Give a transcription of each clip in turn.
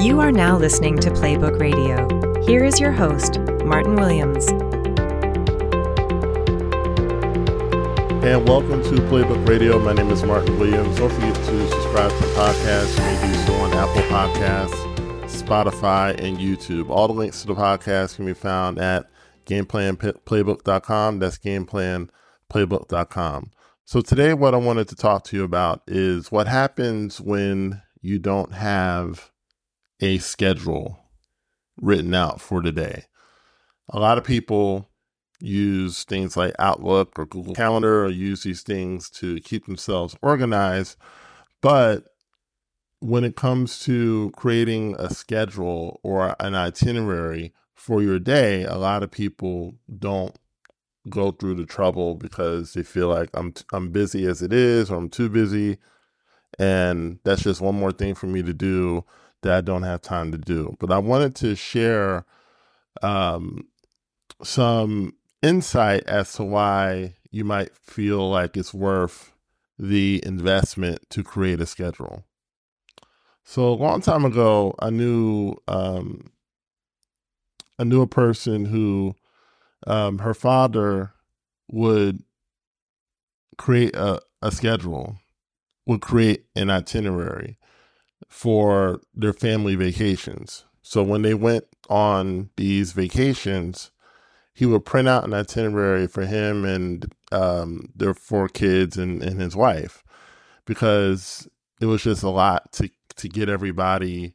You are now listening to Playbook Radio. Here is your host, Martin Williams. And welcome to Playbook Radio. My name is Martin Williams. Don't forget to subscribe to the podcast. You may do so on Apple Podcasts, Spotify, and YouTube. All the links to the podcast can be found at gameplanplaybook.com. That's gameplanplaybook.com. So today what I wanted to talk to you about is what happens when you don't have a schedule written out for today. A lot of people use things like Outlook or Google Calendar or use these things to keep themselves organized. But when it comes to creating a schedule or an itinerary for your day, a lot of people don't go through the trouble because they feel like I'm I'm busy as it is or I'm too busy and that's just one more thing for me to do that I don't have time to do. But I wanted to share um, some insight as to why you might feel like it's worth the investment to create a schedule. So a long time ago, I knew um, I knew a person who um, her father would create a, a schedule, would create an itinerary for their family vacations. So when they went on these vacations, he would print out an itinerary for him and um, their four kids and, and his wife because it was just a lot to to get everybody,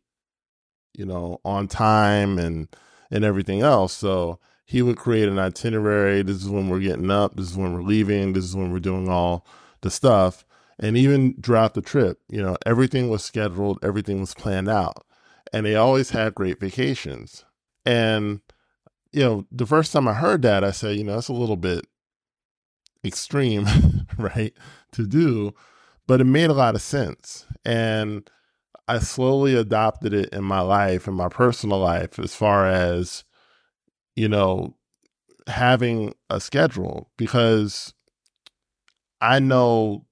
you know, on time and and everything else. So he would create an itinerary. This is when we're getting up. This is when we're leaving. This is when we're doing all the stuff. And even throughout the trip, you know, everything was scheduled, everything was planned out. And they always had great vacations. And you know, the first time I heard that, I said, you know, that's a little bit extreme, right, to do, but it made a lot of sense. And I slowly adopted it in my life, in my personal life, as far as, you know, having a schedule because I know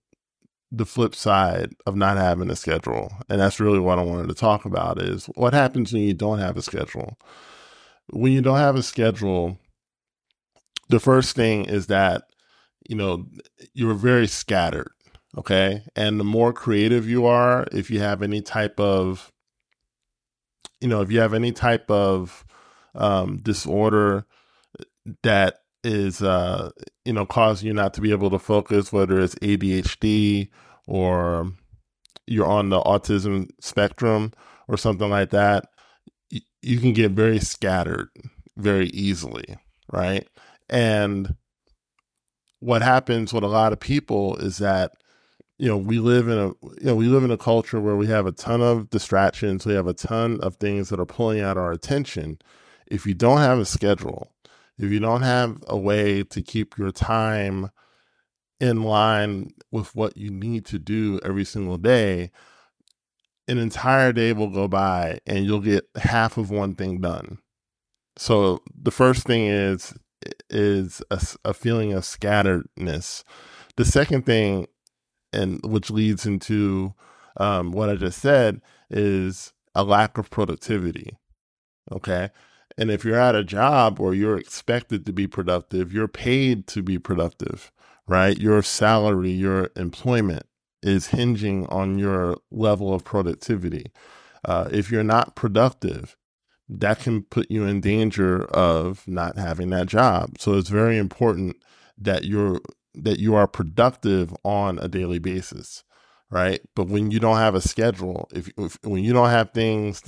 the flip side of not having a schedule. And that's really what I wanted to talk about is what happens when you don't have a schedule when you don't have a schedule, the first thing is that, you know, you're very scattered. Okay. And the more creative you are, if you have any type of, you know, if you have any type of um, disorder that is, uh, you know, causing you not to be able to focus, whether it's ADHD or you're on the autism spectrum or something like that, you can get very scattered very easily, right? And what happens with a lot of people is that you know we live in a you know we live in a culture where we have a ton of distractions we have a ton of things that are pulling out our attention if you don't have a schedule if you don't have a way to keep your time in line with what you need to do every single day an entire day will go by and you'll get half of one thing done. So the first thing is is a, a feeling of scatteredness. The second thing, and which leads into um, what I just said, is a lack of productivity. Okay. And if you're at a job or you're expected to be productive, you're paid to be productive, right? Your salary, your employment is hinging on your level of productivity. Uh, if you're not productive, that can put you in danger of not having that job. So it's very important that you're that you are productive on a daily basis, right? But when you don't have a schedule, if, if when you don't have things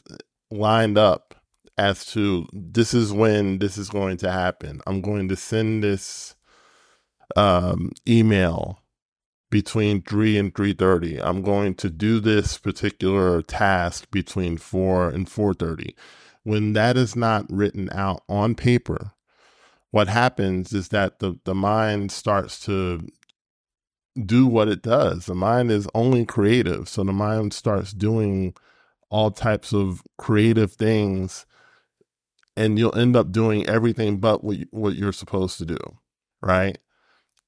lined up as to this is when this is going to happen, I'm going to send this um, email between 3 and 3.30 i'm going to do this particular task between 4 and 4.30 when that is not written out on paper what happens is that the, the mind starts to do what it does. The mind is only creative. So the mind starts doing all types of creative things and you'll end up doing everything but what, what you're supposed to do right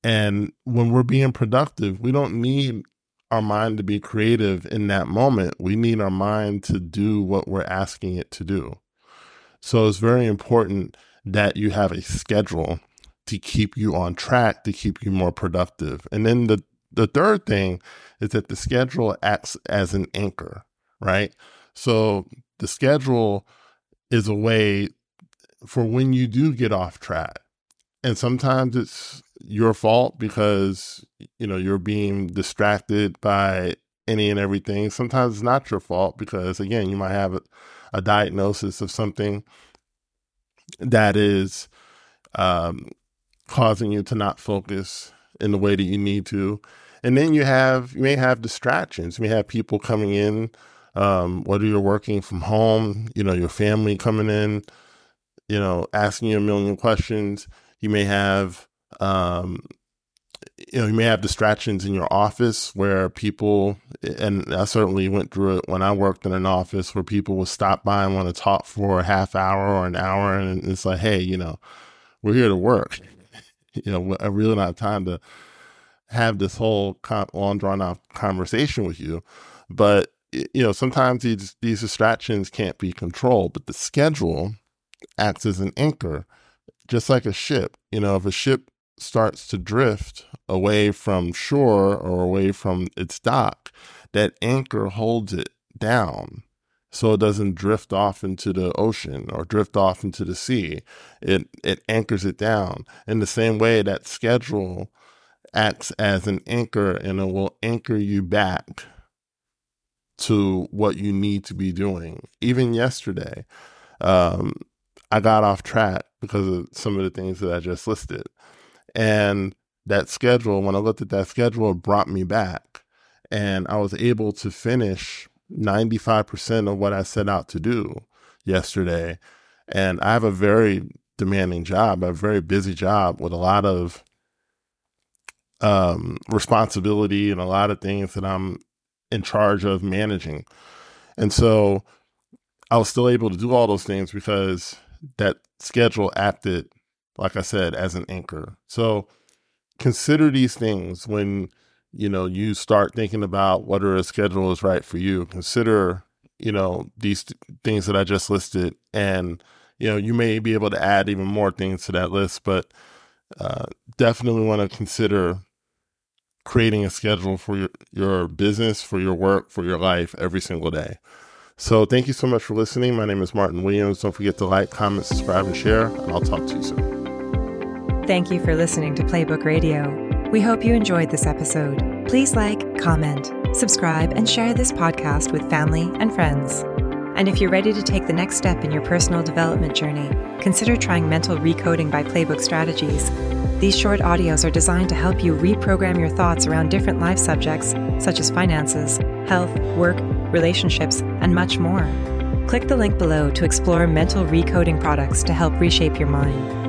and when we're being productive, we don't need our mind to be creative in that moment. We need our mind to do what we're asking it to do. So it's very important that you have a schedule to keep you on track, to keep you more productive. And then the, the third thing is that the schedule acts as an anchor, right? So the schedule is a way for when you do get off track. And sometimes it's your fault because you know you're being distracted by any and everything. Sometimes it's not your fault because again, you might have a, a diagnosis of something that is um, causing you to not focus in the way that you need to. And then you have you may have distractions. You may have people coming in, um, whether you're working from home, you know, your family coming in, you know, asking you a million questions. You may have um, you know, you may have distractions in your office where people, and I certainly went through it when I worked in an office where people would stop by and want to talk for a half hour or an hour. And it's like, hey, you know, we're here to work. you know, I really don't have time to have this whole long drawn out conversation with you. But, you know, sometimes these, these distractions can't be controlled, but the schedule acts as an anchor, just like a ship. You know, if a ship starts to drift away from shore or away from its dock, that anchor holds it down so it doesn't drift off into the ocean or drift off into the sea. It it anchors it down. In the same way that schedule acts as an anchor and it will anchor you back to what you need to be doing. Even yesterday, um, I got off track because of some of the things that I just listed. And that schedule, when I looked at that schedule, brought me back. And I was able to finish 95% of what I set out to do yesterday. And I have a very demanding job, a very busy job with a lot of um, responsibility and a lot of things that I'm in charge of managing. And so I was still able to do all those things because that schedule acted like I said, as an anchor. So consider these things when you know you start thinking about whether a schedule is right for you. Consider you know these th- things that I just listed, and you know you may be able to add even more things to that list, but uh, definitely want to consider creating a schedule for your, your business, for your work, for your life every single day. So thank you so much for listening. My name is Martin Williams. Don't forget to like, comment, subscribe, and share, and I'll talk to you soon. Thank you for listening to Playbook Radio. We hope you enjoyed this episode. Please like, comment, subscribe, and share this podcast with family and friends. And if you're ready to take the next step in your personal development journey, consider trying Mental Recoding by Playbook Strategies. These short audios are designed to help you reprogram your thoughts around different life subjects, such as finances, health, work, relationships, and much more. Click the link below to explore mental recoding products to help reshape your mind.